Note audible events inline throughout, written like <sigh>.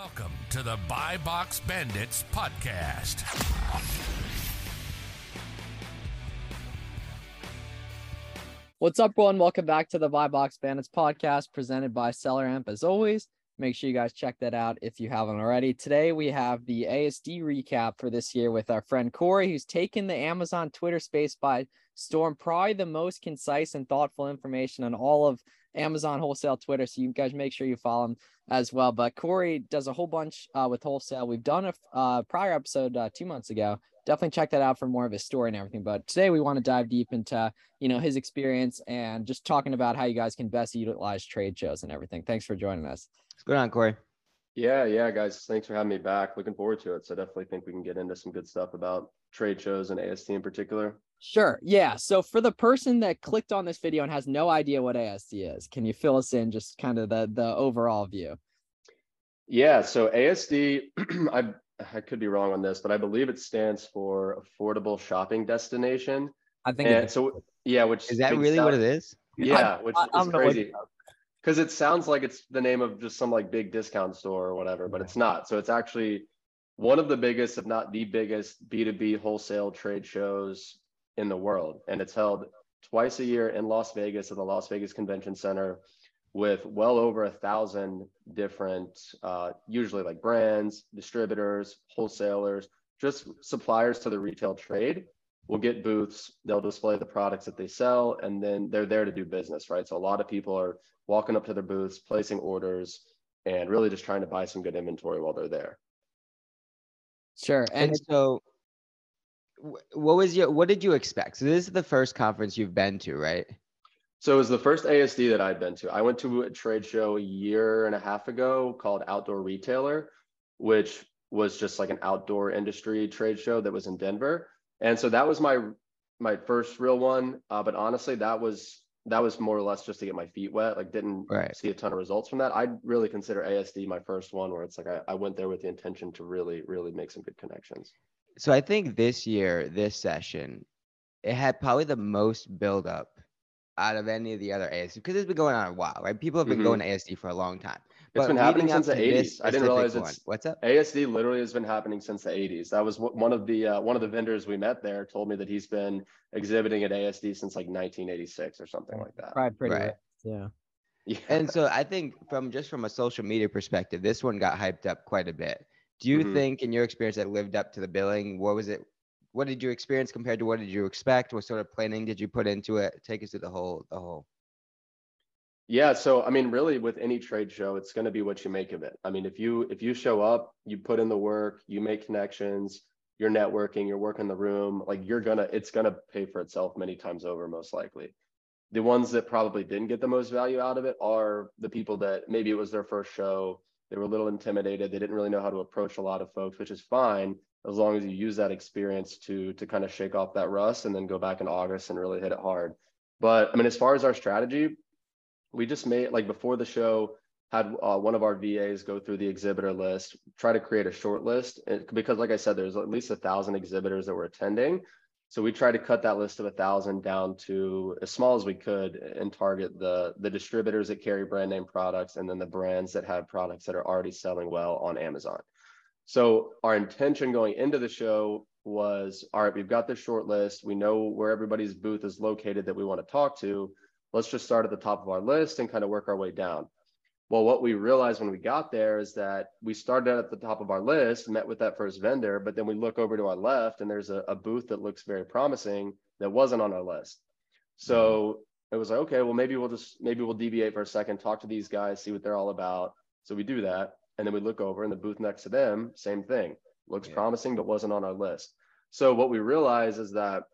Welcome to the Buy Box Bandits podcast. What's up, everyone? Welcome back to the Buy Box Bandits podcast presented by SellerAmp. As always, make sure you guys check that out if you haven't already. Today, we have the ASD recap for this year with our friend Corey, who's taken the Amazon Twitter space by storm. Probably the most concise and thoughtful information on all of Amazon wholesale Twitter. So you guys make sure you follow him as well. But Corey does a whole bunch uh, with wholesale. We've done a uh, prior episode uh, two months ago. Definitely check that out for more of his story and everything. But today we want to dive deep into you know his experience and just talking about how you guys can best utilize trade shows and everything. Thanks for joining us. What's going on, Corey? Yeah, yeah, guys. Thanks for having me back. Looking forward to it. So definitely think we can get into some good stuff about trade shows and ASD in particular. Sure. Yeah. So for the person that clicked on this video and has no idea what ASD is, can you fill us in just kind of the the overall view? Yeah. So ASD, <clears throat> I I could be wrong on this, but I believe it stands for Affordable Shopping Destination. I think. And so yeah, which Is that really sound, what it is? Yeah, which I, I is crazy. Because it sounds like it's the name of just some like big discount store or whatever, but it's not. So it's actually one of the biggest, if not the biggest, B2B wholesale trade shows in the world. And it's held twice a year in Las Vegas at the Las Vegas Convention Center with well over a thousand different, uh, usually like brands, distributors, wholesalers, just suppliers to the retail trade will get booths. They'll display the products that they sell, and then they're there to do business, right? So a lot of people are walking up to their booths, placing orders, and really just trying to buy some good inventory while they're there. Sure. And, And so, what was your? What did you expect? So this is the first conference you've been to, right? So it was the first ASD that I'd been to. I went to a trade show a year and a half ago called Outdoor Retailer, which was just like an outdoor industry trade show that was in Denver. And so that was my my first real one. Uh, but honestly, that was that was more or less just to get my feet wet. Like didn't Right. see a ton of results from that. i'd really consider ASD my first one where it's like I, I went there with the intention to really, really make some good connections. So I think this year, this session, it had probably the most buildup out of any of the other ASD because it's been going on a while, right? People have been Mhm. going to ASD for a long time. It's been happening since the 80s. I didn't specific realize one- it's- What's up? ASD literally has been happening since the 80s. That was one of the uh, one of the vendors we met there told me that he's been exhibiting at ASD since like 1986 or something like that. probably pretty Right. right. Yeah. <laughs> Yeah. And so I think from just from a social media perspective, this one got hyped up quite a bit. Do you Mhm. think in your experience that lived up to the billing? What was it? What did you experience compared to what did you expect? What sort of planning did you put into it? Take us through the whole the whole. Yeah, so I mean, really, with any trade show, it's going to be what you make of it. I mean, if you if you show up, you put in the work, you make connections, you're networking, you're working the room, like you're gonna, it's gonna pay for itself many times over, most likely. The ones that probably didn't get the most value out of it are the people that maybe it was their first show, they were a little intimidated, they didn't really know how to approach a lot of folks, which is fine as long as you use that experience to to kind of shake off that rust and then go back in August and really hit it hard. But I mean, as far as our strategy, we just made like before the show had uh, one of our VAs go through the exhibitor list, try to create a short list and, because like I said, there's at least a thousand exhibitors that were attending. So we tried to cut that list of a thousand down to as small as we could and target the the distributors that carry brand name products and then the brands that have products that are already selling well on Amazon. So our intention going into the show was, all right, we've got this short list. We know where everybody's booth is located that we want to talk to let's just start at the top of our list and kind of work our way down. Well, what we realized when we got there is that we started at the top of our list, met with that first vendor, but then we look over to our left and there's a, a booth that looks very promising that wasn't on our list. So mm-hmm. it was like, okay, well, maybe we'll just, maybe we'll deviate for a second, talk to these guys, see what they're all about. So we do that. And then we look over and the booth next to them, same thing, looks Yeah. promising, but wasn't on our list. So what we realize is that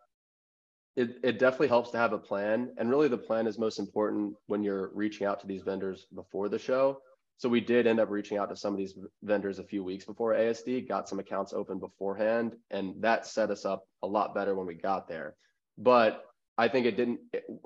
it, it definitely helps to have a plan. And really, the plan is most important when you're reaching out to these vendors before the show. So we did end up reaching out to some of these vendors a few weeks before ASD, got some accounts open beforehand, and that set us up a lot better when we got there. But I think it didn't,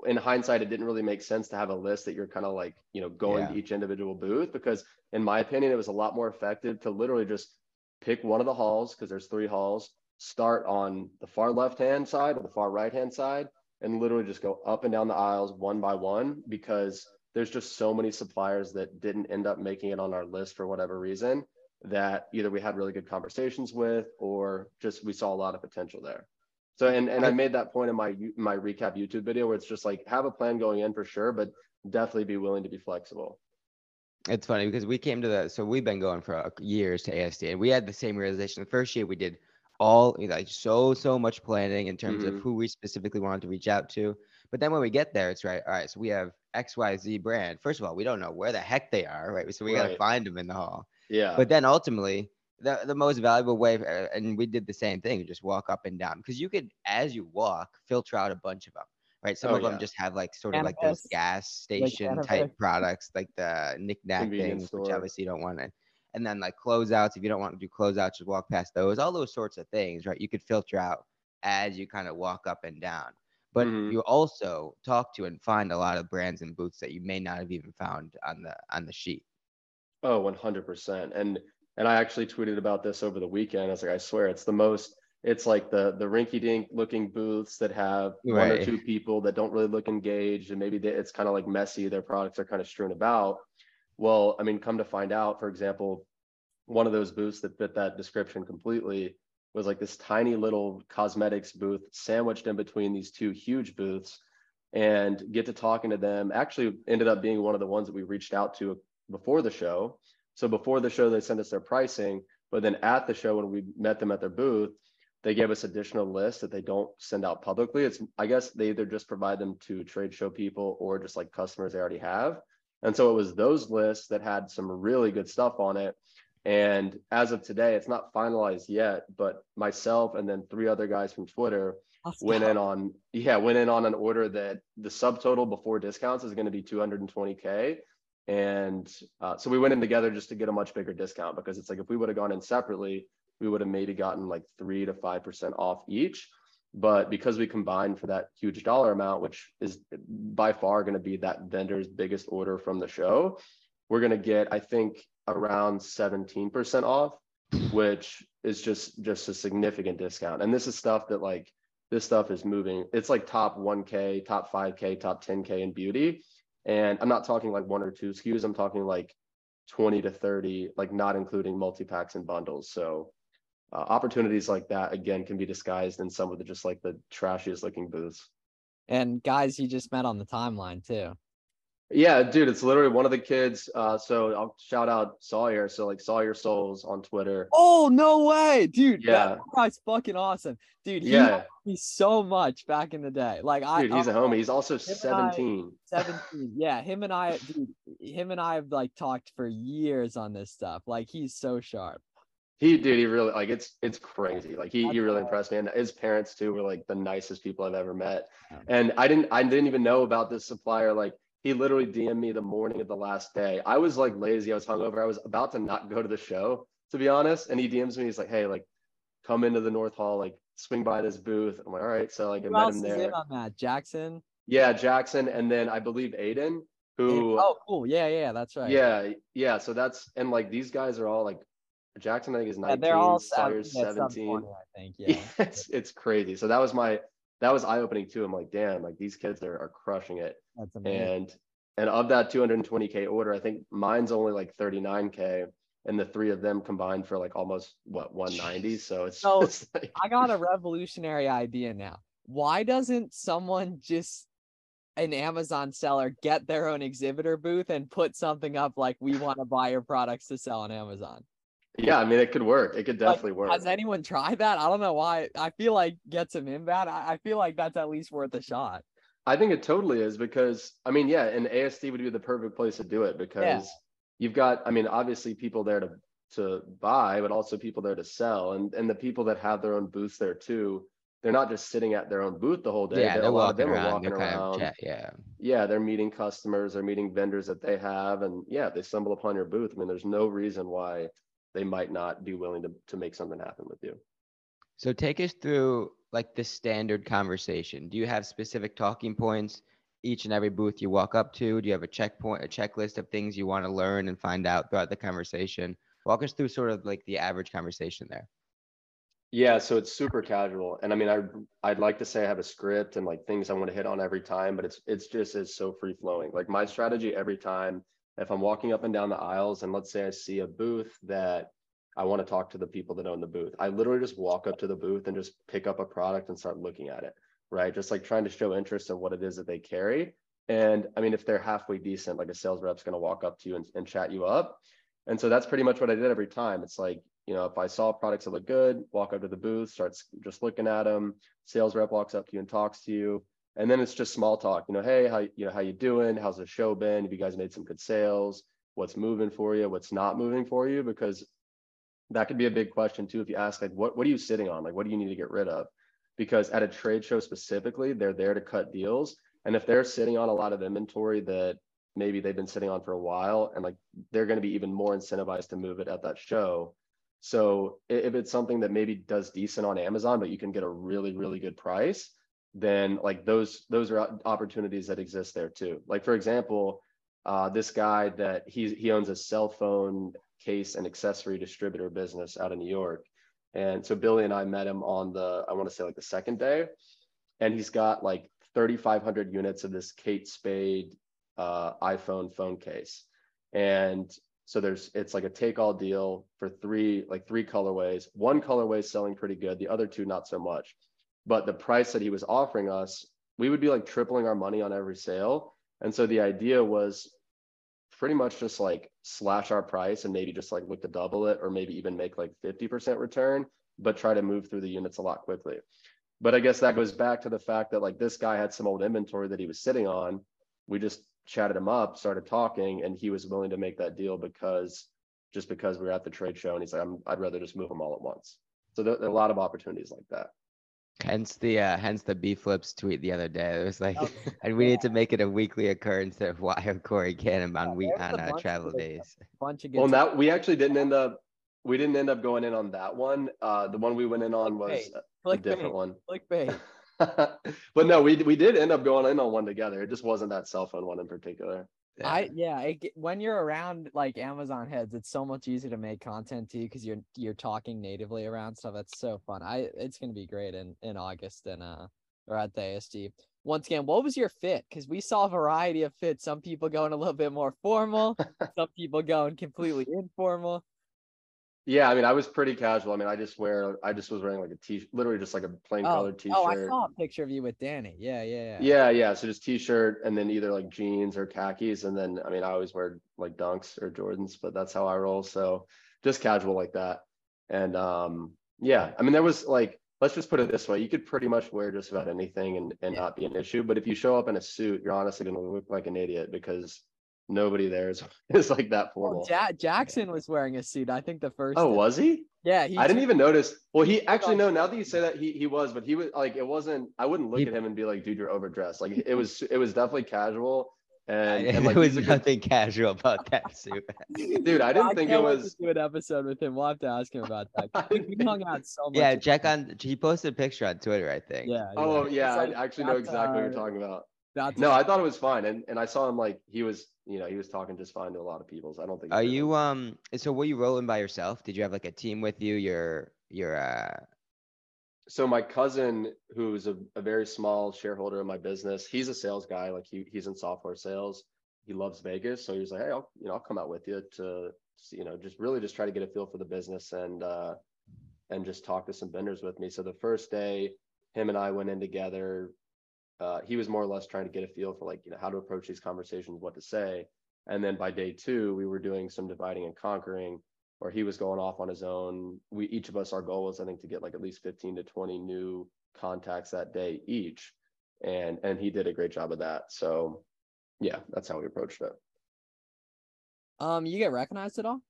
in hindsight, it didn't really make sense to have a list that you're kind of like, you know, going Yeah. to each individual booth because, in my opinion, it was a lot more effective to literally just pick one of the halls because there's three halls, start on the far left hand side or the far right hand side, and literally just go up and down the aisles one by one because there's just so many suppliers that didn't end up making it on our list for whatever reason that either we had really good conversations with or just we saw a lot of potential there. So and and I made that point in my my recap YouTube video where it's just like have a plan going in for sure, but definitely be willing to be flexible. It's funny because we came to the so we've been going for years to ASD and we had the same realization. The first year we did all like so so much planning in terms mm-hmm. of who we specifically wanted to reach out to. But then when we get there, it's right. All right, so we have XYZ brand. First of all, we don't know where the heck they are, right? So we right. got to find them in the hall. Yeah. But then ultimately, the, the most valuable way, uh, and we did the same thing, just walk up and down because you could, as you walk, filter out a bunch of them, right? Some oh, of yeah. them just have like sort of like those gas station like type products, like the knickknack things, store. which obviously you don't want to. And then like closeouts, if you don't want to do closeouts, just walk past those, all those sorts of things, right? You could filter out as you kind of walk up and down but mm-hmm. you also talk to and find a lot of brands and booths that you may not have even found on the on the sheet oh 100% and and i actually tweeted about this over the weekend i was like i swear it's the most it's like the the rinky dink looking booths that have right. one or two people that don't really look engaged and maybe they, it's kind of like messy their products are kind of strewn about well i mean come to find out for example one of those booths that fit that description completely was like this tiny little cosmetics booth sandwiched in between these two huge booths and get to talking to them actually ended up being one of the ones that we reached out to before the show. So before the show they sent us their pricing but then at the show when we met them at their booth they gave us additional lists that they don't send out publicly. It's i guess they either just provide them to trade show people or just like customers they already have and so it was those lists that had some really good stuff on it. And as of today, it's not finalized yet, but myself and then three other guys from Twitter went in on yeah went in on an order that the subtotal before discounts is going to be 220k and uh, so we went in together just to get a much bigger discount because it's like if we would have gone in separately we would have maybe gotten like three to five percent off each but because we combined for that huge dollar amount which is by far going to be that vendor's biggest order from the show we're going to get i think around 17% off, which is just just a significant discount. And this is stuff that like this stuff is moving. It's like top 1K, top 5K, top 10K in beauty. And I'm not talking like one or two SKUs. I'm talking like 20 to 30, like not including multi packs and bundles. So uh, opportunities like that again can be disguised in some of the just like the trashiest looking booths. And guys you just met on the timeline too. Yeah, dude, it's literally one of the kids. Uh, so I'll shout out Sawyer. So like Sawyer Souls on Twitter. Oh no way, dude! Yeah, that guy's fucking awesome, dude. He yeah, me so much back in the day. Like I, dude, he's a homie. He's also seventeen. I, Seventeen. Yeah, him and I, dude, him and I have like talked for years on this stuff. Like he's so sharp. He dude, he really like it's it's crazy. Like he he really impressed me, and his parents too were like the nicest people I've ever met. And I didn't I didn't even know about this supplier like he literally DM'd me the morning of the last day. I was like lazy. I was hungover. I was about to not go to the show, to be honest. And he DMs me. He's like, "Hey, like, come into the North Hall. Like, swing by this booth." I'm like, "All right." So like, I met him there. on that? Jackson. Yeah, Jackson, and then I believe Aiden, who. Oh, cool. Yeah, yeah, that's right. Yeah, yeah. So that's and like these guys are all like Jackson, I think is 19. Yeah, they're all 17. I think. <laughs> Yeah. yeah. it's it's crazy. So that was my that was eye opening too. I'm like, damn, like these kids are, are crushing it. That's amazing. And and of that 220k order, I think mine's only like 39k, and the three of them combined for like almost what 190. So it's so it's <laughs> like... I got a revolutionary idea now. Why doesn't someone just an Amazon seller get their own exhibitor booth and put something up like we want to buy your products to sell on Amazon? Yeah, I mean, it could work. It could definitely like, work. Has anyone tried that? I don't know why. I feel like get some inbound. I, I feel like that's at least worth a shot. I think it totally is because I mean, yeah, and ASD would be the perfect place to do it because yeah. you've got, I mean, obviously people there to to buy, but also people there to sell, and and the people that have their own booths there too. They're not just sitting at their own booth the whole day. Yeah, they're, they're walking around. Walking around. Chat, yeah, yeah, they're meeting customers, they're meeting vendors that they have, and yeah, they stumble upon your booth. I mean, there's no reason why they might not be willing to to make something happen with you. So take us through like the standard conversation. Do you have specific talking points each and every booth you walk up to? Do you have a checkpoint, a checklist of things you want to learn and find out throughout the conversation? Walk us through sort of like the average conversation there. Yeah, so it's super casual, and I mean, I I'd like to say I have a script and like things I want to hit on every time, but it's it's just is so free flowing. Like my strategy every time if I'm walking up and down the aisles and let's say I see a booth that I want to talk to the people that own the booth. I literally just walk up to the booth and just pick up a product and start looking at it, right? Just like trying to show interest in what it is that they carry. And I mean, if they're halfway decent, like a sales rep's going to walk up to you and, and chat you up. And so that's pretty much what I did every time. It's like, you know, if I saw products that look good, walk up to the booth, starts just looking at them. Sales rep walks up to you and talks to you, and then it's just small talk. You know, hey, how you know how you doing? How's the show been? Have you guys made some good sales? What's moving for you? What's not moving for you? Because that could be a big question too. If you ask like, what what are you sitting on? Like, what do you need to get rid of? Because at a trade show specifically, they're there to cut deals, and if they're sitting on a lot of inventory that maybe they've been sitting on for a while and like they're going to be even more incentivized to move it at that show so if it's something that maybe does decent on amazon but you can get a really really good price then like those those are opportunities that exist there too like for example uh, this guy that he he owns a cell phone case and accessory distributor business out in new york and so billy and i met him on the i want to say like the second day and he's got like 3500 units of this kate spade uh, iPhone phone case. And so there's it's like a take all deal for three like three colorways. One colorway is selling pretty good, the other two not so much. But the price that he was offering us, we would be like tripling our money on every sale. And so the idea was pretty much just like slash our price and maybe just like look to double it or maybe even make like 50% return, but try to move through the units a lot quickly. But I guess that goes back to the fact that like this guy had some old inventory that he was sitting on. We just chatted him up, started talking, and he was willing to make that deal because just because we were at the trade show, and he's like, i would rather just move them all at once. So there, there, are a lot of opportunities like that. Hence the uh, hence the B flips tweet the other day. It was like, oh, <laughs> and we yeah. need to make it a weekly occurrence of <laughs> why Corey Cannon on week on uh, travel days. Bunch of well, that we actually didn't end up we didn't end up going in on that one. Uh, the one we went in on was a, a different one. Clickbait. <laughs> but no, we we did end up going in on one together. It just wasn't that cell phone one in particular. Yeah. I yeah, it, when you're around like Amazon heads, it's so much easier to make content too because you're you're talking natively around stuff. That's so fun. I it's gonna be great in in August and uh or at the ASD. Once again, what was your fit? Because we saw a variety of fits. Some people going a little bit more formal, <laughs> some people going completely informal. Yeah, I mean, I was pretty casual. I mean, I just wear, I just was wearing like a t, literally just like a plain oh, colored t-shirt. Oh, I saw a picture of you with Danny. Yeah, yeah, yeah. Yeah, yeah. So just t-shirt and then either like jeans or khakis, and then I mean, I always wear like Dunks or Jordans, but that's how I roll. So just casual like that. And um, yeah, I mean, there was like, let's just put it this way: you could pretty much wear just about anything and and yeah. not be an issue. But if you show up in a suit, you're honestly going to look like an idiot because nobody there is, <laughs> is like that formal. Well, ja- Jackson was wearing a suit. I think the first. Oh, day. was he? Yeah, I didn't even notice. Well, he actually no. Now that you say that, he he was, but he was like it wasn't. I wouldn't look he, at him and be like, dude, you're overdressed. Like it was. It was definitely casual. And, and <laughs> like, there was nothing good... casual about that suit. <laughs> Dude, I didn't I think it was. do an episode with him. We'll have to ask him about that. We hung out so much. Yeah, check on. He posted a picture on Twitter, I think. Yeah. Oh yeah, like, I actually know exactly uh, what you're talking about. no, I thought it was fine, and and I saw him like he was you know, he was talking just fine to a lot of people. So I don't think. Are you um? So were you rolling by yourself? Did you have like a team with you? Your your uh. So my cousin, who's a, a very small shareholder in my business, he's a sales guy. Like he he's in software sales. He loves Vegas, so he was like, "Hey, I'll you know I'll come out with you to you know just really just try to get a feel for the business and uh and just talk to some vendors with me." So the first day, him and I went in together uh, he was more or less trying to get a feel for like you know how to approach these conversations what to say. And then by day two we were doing some dividing and conquering where he was going off on his own. We each of us our goal was i think to get like at least 15 to 20 new contacts that day each. And and he did a great job of that. So yeah that's how we approached it. Um you get recognized at all?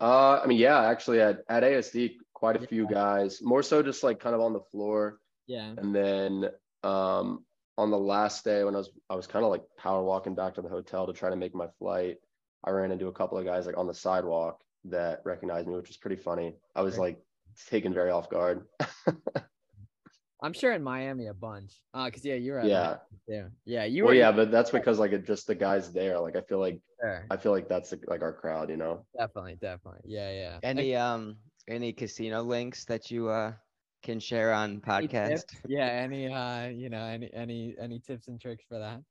Uh i mean yeah actually at, at asd quite a yeah. few guys more so just like kind of on the floor. Yeah. And then um, on the last day when I was I was kind of like power walking back to the hotel to try to make my flight, I ran into a couple of guys like on the sidewalk that recognized me, which was pretty funny. I was like taken very off guard. <laughs> I'm sure in Miami a bunch. Uh, cause yeah, you're yeah, yeah, yeah. You were. Well, yeah, but that's because like it just the guys there. Like I feel like sure. I feel like that's like our crowd, you know. Definitely, definitely. Yeah, yeah. Any um any casino links that you uh can share on podcast. Yeah, any uh, you know, any any any tips and tricks for that?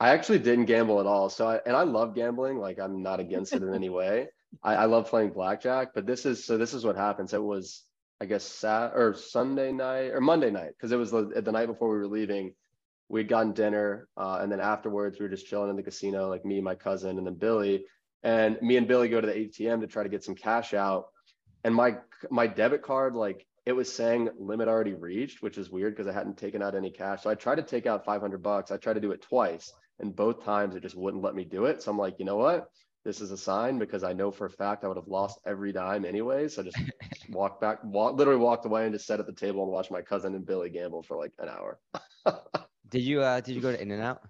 I actually didn't gamble at all. So I and I love gambling. Like I'm not against it in any way. <laughs> I, I love playing blackjack, but this is so this is what happens. It was I guess Sat or Sunday night or Monday night because it was the, the night before we were leaving. We'd gotten dinner, uh, and then afterwards we were just chilling in the casino, like me, my cousin, and then Billy. And me and Billy go to the ATM to try to get some cash out. And my my debit card, like it was saying limit already reached, which is weird because I hadn't taken out any cash. So I tried to take out 500 bucks. I tried to do it twice, and both times it just wouldn't let me do it. So I'm like, you know what? This is a sign because I know for a fact I would have lost every dime anyway. So I just <laughs> walked back, walk, literally walked away and just sat at the table and watched my cousin and Billy gamble for like an hour. <laughs> did you uh did you go to In-N-Out?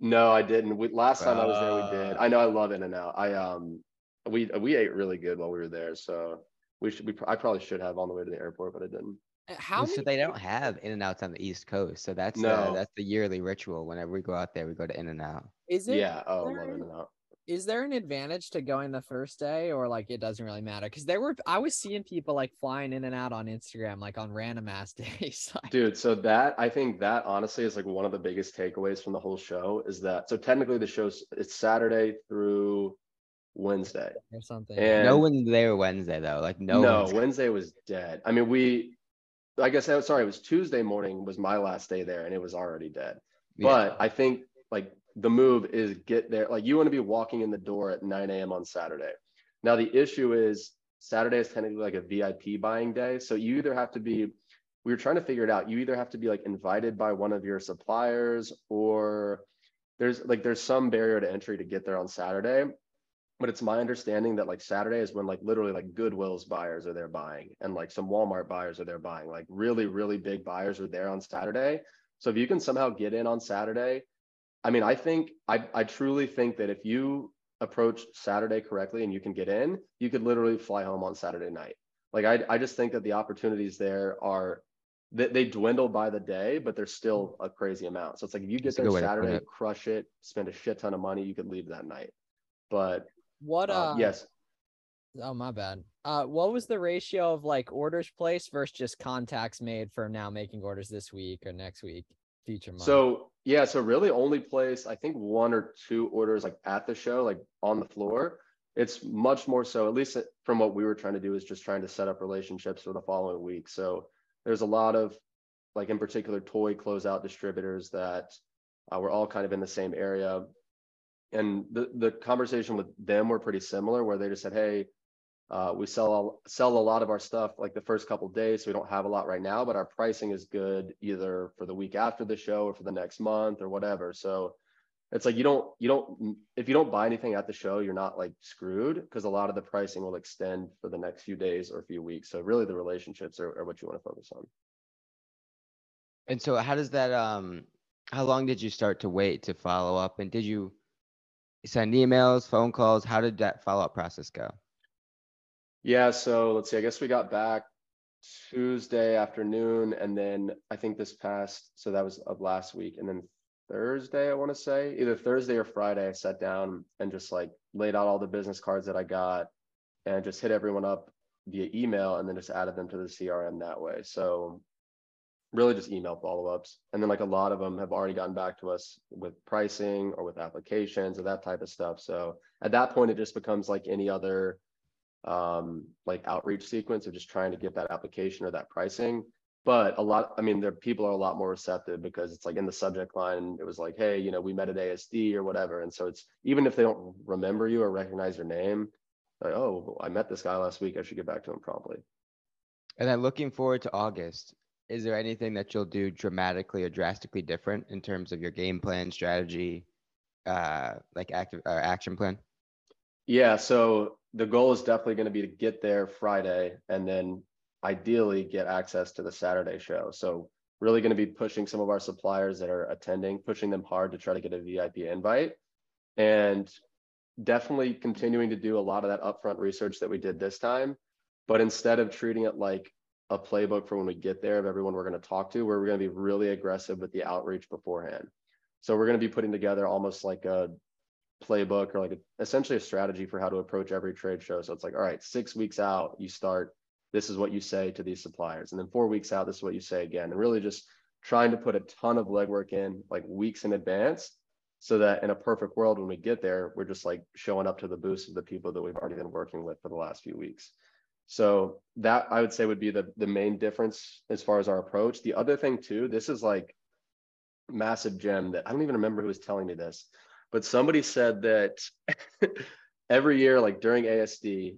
No, I didn't. We, last time uh, I was there, we did. I know I love In-N-Out. I um we we ate really good while we were there. So we should. We I probably should have on the way to the airport, but I didn't. Uh, how so they don't have In-N-Outs on the East Coast, so that's no. Uh, that's the yearly ritual. Whenever we go out there, we go to In-N-Out. Is it? Yeah. Oh, love In-N-Out. Is there an advantage to going the first day, or like it doesn't really matter? Because there were I was seeing people like flying in and out on Instagram, like on random ass <laughs> days. Dude, so that I think that honestly is like one of the biggest takeaways from the whole show is that so technically the show's it's Saturday through Wednesday or something. And no one's there Wednesday though. Like no. No, Wednesday was dead. I mean, we. I guess I sorry. It was Tuesday morning was my last day there, and it was already dead. Yeah. But I think like the move is get there. Like you want to be walking in the door at 9 a.m. on Saturday. Now the issue is Saturday is technically like a VIP buying day, so you either have to be. We were trying to figure it out. You either have to be like invited by one of your suppliers, or there's like there's some barrier to entry to get there on Saturday but it's my understanding that like Saturday is when like literally like Goodwill's buyers are there buying and like some Walmart buyers are there buying. Like really, really big buyers are there on Saturday. So if you can somehow get in on Saturday, I mean, I think I I truly think that if you approach Saturday correctly and you can get in, you could literally fly home on Saturday night. Like I I just think that the opportunities there are they, they dwindle by the day, but there's still a crazy amount. So it's like if you get there Saturday, crush it, spend a shit ton of money, you could leave that night. But what? Uh, uh, yes. Oh my bad. Uh, what was the ratio of like orders placed versus just contacts made for now making orders this week or next week, future month? So yeah, so really only place I think one or two orders like at the show, like on the floor. It's much more so, at least from what we were trying to do, is just trying to set up relationships for the following week. So there's a lot of like in particular toy closeout distributors that uh, we're all kind of in the same area and the the conversation with them were pretty similar where they just said hey uh, we sell sell a lot of our stuff like the first couple days so we don't have a lot right now but our pricing is good either for the week after the show or for the next month or whatever. So it's like you don't you don't if you don't buy anything at the show you're not like screwed because a lot of the pricing will extend for the next few days or a few weeks. So really the relationships are, are what you want to focus on. And so how does that um how long did you start to wait to follow up? And did you send emails, phone calls? How did that follow up process go? Yeah, so let's see. I guess we got back Tuesday afternoon, and then I think this past, so that was of last week, and then Thursday, I want to say, either Thursday or Friday, I sat down and just like laid out all the business cards that I got and just hit everyone up via email and then just added them to the CRM that way. So really just email follow-ups. And then like a lot of them have already gotten back to us with pricing or with applications or that type of stuff. So at that point it just becomes like any other um like outreach sequence of just trying to get that application or that pricing. But a lot i mean there people are a lot more receptive because it's like in the subject line it was like hey you know we met at asd or whatever. And so it's even if they don't remember you or recognize your name like oh i met this guy last week. I should get back to him promptly. And then looking forward to august is there anything that you'll do dramatically or drastically different in terms of your game plan, strategy, uh, like active or action plan? Yeah, so the goal is definitely going to be to get there Friday and then ideally get access to the Saturday show. So really going to be pushing some of our suppliers that are attending, pushing them hard to try to get a VIP invite and definitely continuing to do a lot of that upfront research that we did this time. But instead of treating it like a playbook for when we get there of everyone we're going to talk to, where we're going to be really aggressive with the outreach beforehand. So we're going to be putting together almost like a playbook or like a, essentially a strategy for how to approach every trade show. So it's like, all right, six weeks out, you start. This is what you say to these suppliers, and then four weeks out, this is what you say again, and really just trying to put a ton of legwork in like weeks in advance so that in a perfect world, when we get there, we're just like showing up to the boost of the people that we've already been working with for the last few weeks. So that I would say would be the the main difference as far as our approach. The other thing too, this is like massive gem that I don't even remember who was telling me this, but somebody said that <laughs> every year, like during ASD,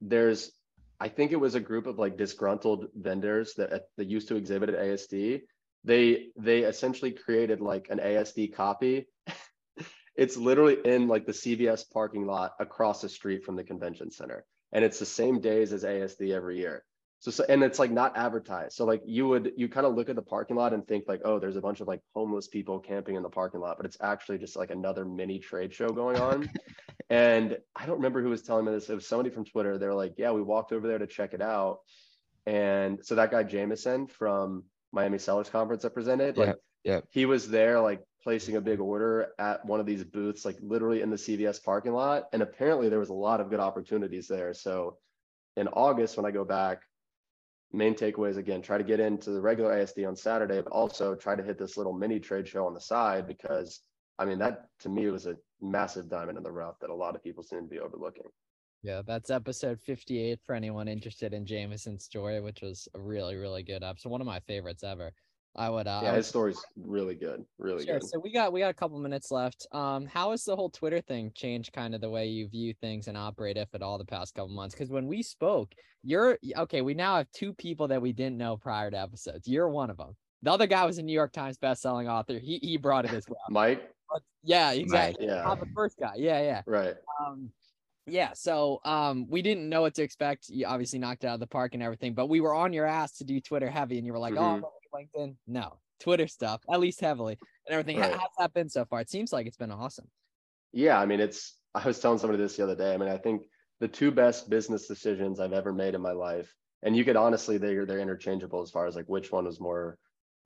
there's I think it was a group of like disgruntled vendors that uh, that used to exhibit at ASD. They they essentially created like an ASD copy. <laughs> it's literally in like the CVS parking lot across the street from the convention center, and it's the same days as ASD every year. So, so and it's like not advertised. So like you would you kind of look at the parking lot and think like, oh, there's a bunch of like homeless people camping in the parking lot, but it's actually just like another mini trade show going on. <laughs> and I don't remember who was telling me this. It was somebody from Twitter. They're like, yeah, we walked over there to check it out. And so that guy Jameson from Miami Sellers Conference that presented, like yeah, yeah. he was there like placing a big order at one of these booths, like literally in the CVS parking lot. And apparently there was a lot of good opportunities there. So in August, when I go back, main takeaways again try to get into the regular ASD on Saturday, but also try to hit this little mini trade show on the side because I mean that to me was a massive diamond in the rough that a lot of people seem to be overlooking. Yeah, that's episode 58 for anyone interested in Jameson's story, which was a really, really good episode. One of my favorites ever. I would. Uh, yeah, his story's really good, really sure. good. So we got we got a couple minutes left. Um, how has the whole Twitter thing changed kind of the way you view things and operate, if at all, the past couple months? Because when we spoke, you're okay. We now have two people that we didn't know prior to episodes. You're one of them. The other guy was a New York Times best-selling author. He he brought it as <laughs> well. Mike. But, yeah, exactly. Mike, yeah. the first guy. Yeah, yeah. Right. Um, yeah so um we didn't know what to expect you obviously knocked out of the park and everything but we were on your ass to do twitter heavy and you were like oh, mm-hmm. oh linkedin no Twitter stuff, at least heavily, and everything. Right. How's that been so far? It seems like it's been awesome. Yeah, I mean, it's. I was telling somebody this the other day. I mean, I think the two best business decisions I've ever made in my life, and you could honestly, they're they're interchangeable as far as like which one was more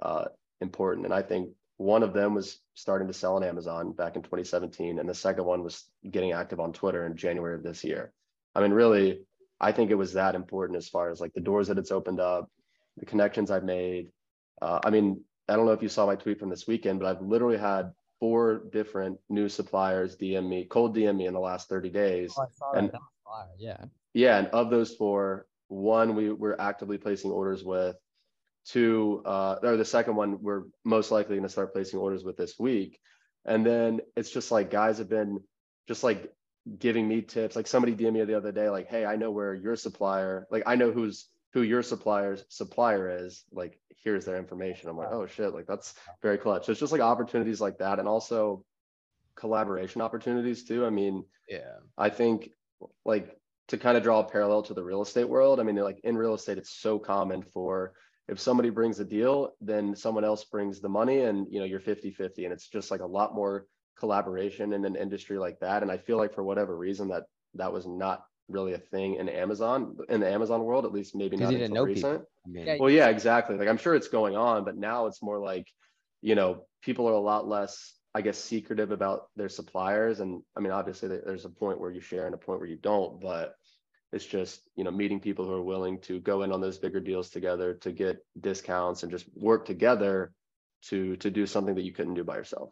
uh, important. And I think one of them was starting to sell on Amazon back in 2017, and the second one was getting active on Twitter in January of this year. I mean, really, I think it was that important as far as like the doors that it's opened up, the connections I've made. Uh, I mean, I don't know if you saw my tweet from this weekend, but I've literally had four different new suppliers DM me, cold DM me in the last 30 days. Oh, and yeah. Yeah. And of those four, one we were actively placing orders with, two, uh, or the second one we're most likely going to start placing orders with this week. And then it's just like guys have been just like giving me tips. Like somebody DM me the other day, like, hey, I know where your supplier, like I know who's who your supplier's supplier is. Like here's their information. I'm like, oh shit, like that's very clutch. So it's just like opportunities like that, and also collaboration opportunities too. I mean, yeah, I think like to kind of draw a parallel to the real estate world. I mean, like in real estate, it's so common for if somebody brings a deal, then someone else brings the money and you know you're 50 50. And it's just like a lot more collaboration in an industry like that. And I feel like for whatever reason that that was not really a thing in Amazon in the Amazon world, at least maybe not until recent. Yeah, well, yeah, exactly. Like I'm sure it's going on, but now it's more like, you know, people are a lot less, I guess, secretive about their suppliers. And I mean, obviously, there's a point where you share and a point where you don't, but it's just you know meeting people who are willing to go in on those bigger deals together to get discounts and just work together to to do something that you couldn't do by yourself.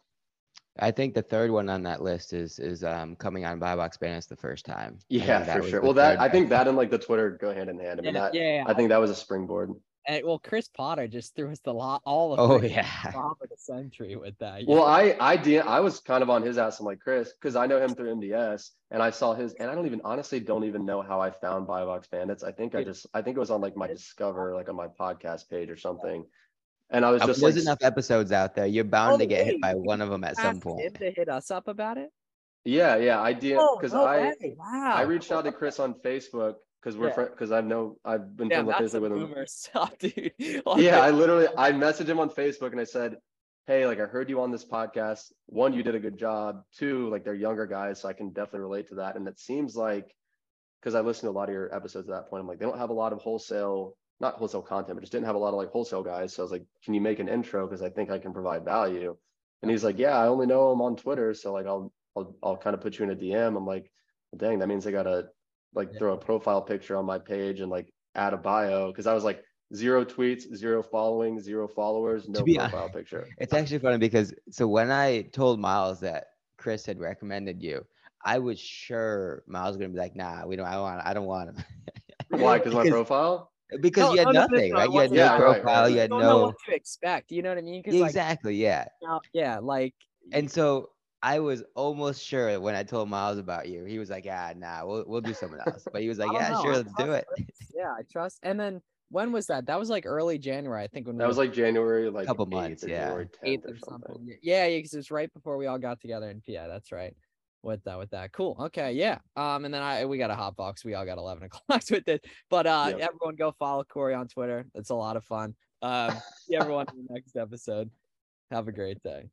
I think the third one on that list is is um, coming on Buy Box Bandits the first time. Yeah, for sure. Well, that I think that and like the Twitter go hand in hand. I mean, yeah, that, yeah, yeah, I think that was a springboard. And well, Chris Potter just threw us the lot all of oh yeah <laughs> top of the century with that. Well, I I did I was kind of on his ass. I'm like Chris because I know him through MDS and I saw his and I don't even honestly don't even know how I found Buy Box Bandits. I think I just I think it was on like my Discover like on my podcast page or something. And I was uh, just there's like, enough episodes out there. You're bound oh, to get hit by one of them at some point. to hit us up about it. Yeah, yeah, I did because oh, I wow. I reached out to Chris on Facebook because we're because yeah. I've know I've been yeah, friends with him. <laughs> Stuff, dude. <laughs> yeah, I literally I messaged him on Facebook and I said, "Hey, like I heard you on this podcast. One, you did a good job. Two, like they're younger guys, so I can definitely relate to that. And it seems like because I listened to a lot of your episodes at that point, I'm like they don't have a lot of wholesale not wholesale content, but just didn't have a lot of like wholesale guys. So I was like, can you make an intro? Cause I think I can provide value. And he's like, yeah, I only know him on Twitter. So like, I'll, I'll, I'll kind of put you in a DM. I'm like, well, dang, that means I got to like yeah. throw a profile picture on my page and like add a bio. Cause I was like, zero tweets, zero following, zero followers, no profile honest, picture. It's actually funny because so when I told Miles that Chris had recommended you, I was sure Miles was gonna be like, nah, we don't I want I don't want him. <laughs> Why? Because my profile? Because no, you had no, nothing, no, right? You had no yeah, profile, right, right. you had you no what to expect. You know what I mean? Exactly, like, yeah. yeah, like and so I was almost sure when I told Miles about you, he was like, "Yeah, nah, we'll we'll do something else." But he was like, "Yeah, know. sure, let's do it." Yeah, I trust. And then when was that? That was like early January, I think. When that was like January, like a couple months, yeah, eighth or, something. something. Yeah, yeah, because it was right before we all got together in PA. That's right. With that, with that, cool. Okay, yeah. Um, and then I we got a hot box. We all got eleven <laughs> o'clock with it. But uh, yep. everyone go follow Corey on Twitter. It's a lot of fun. Um, see everyone in the next episode. Have a great day.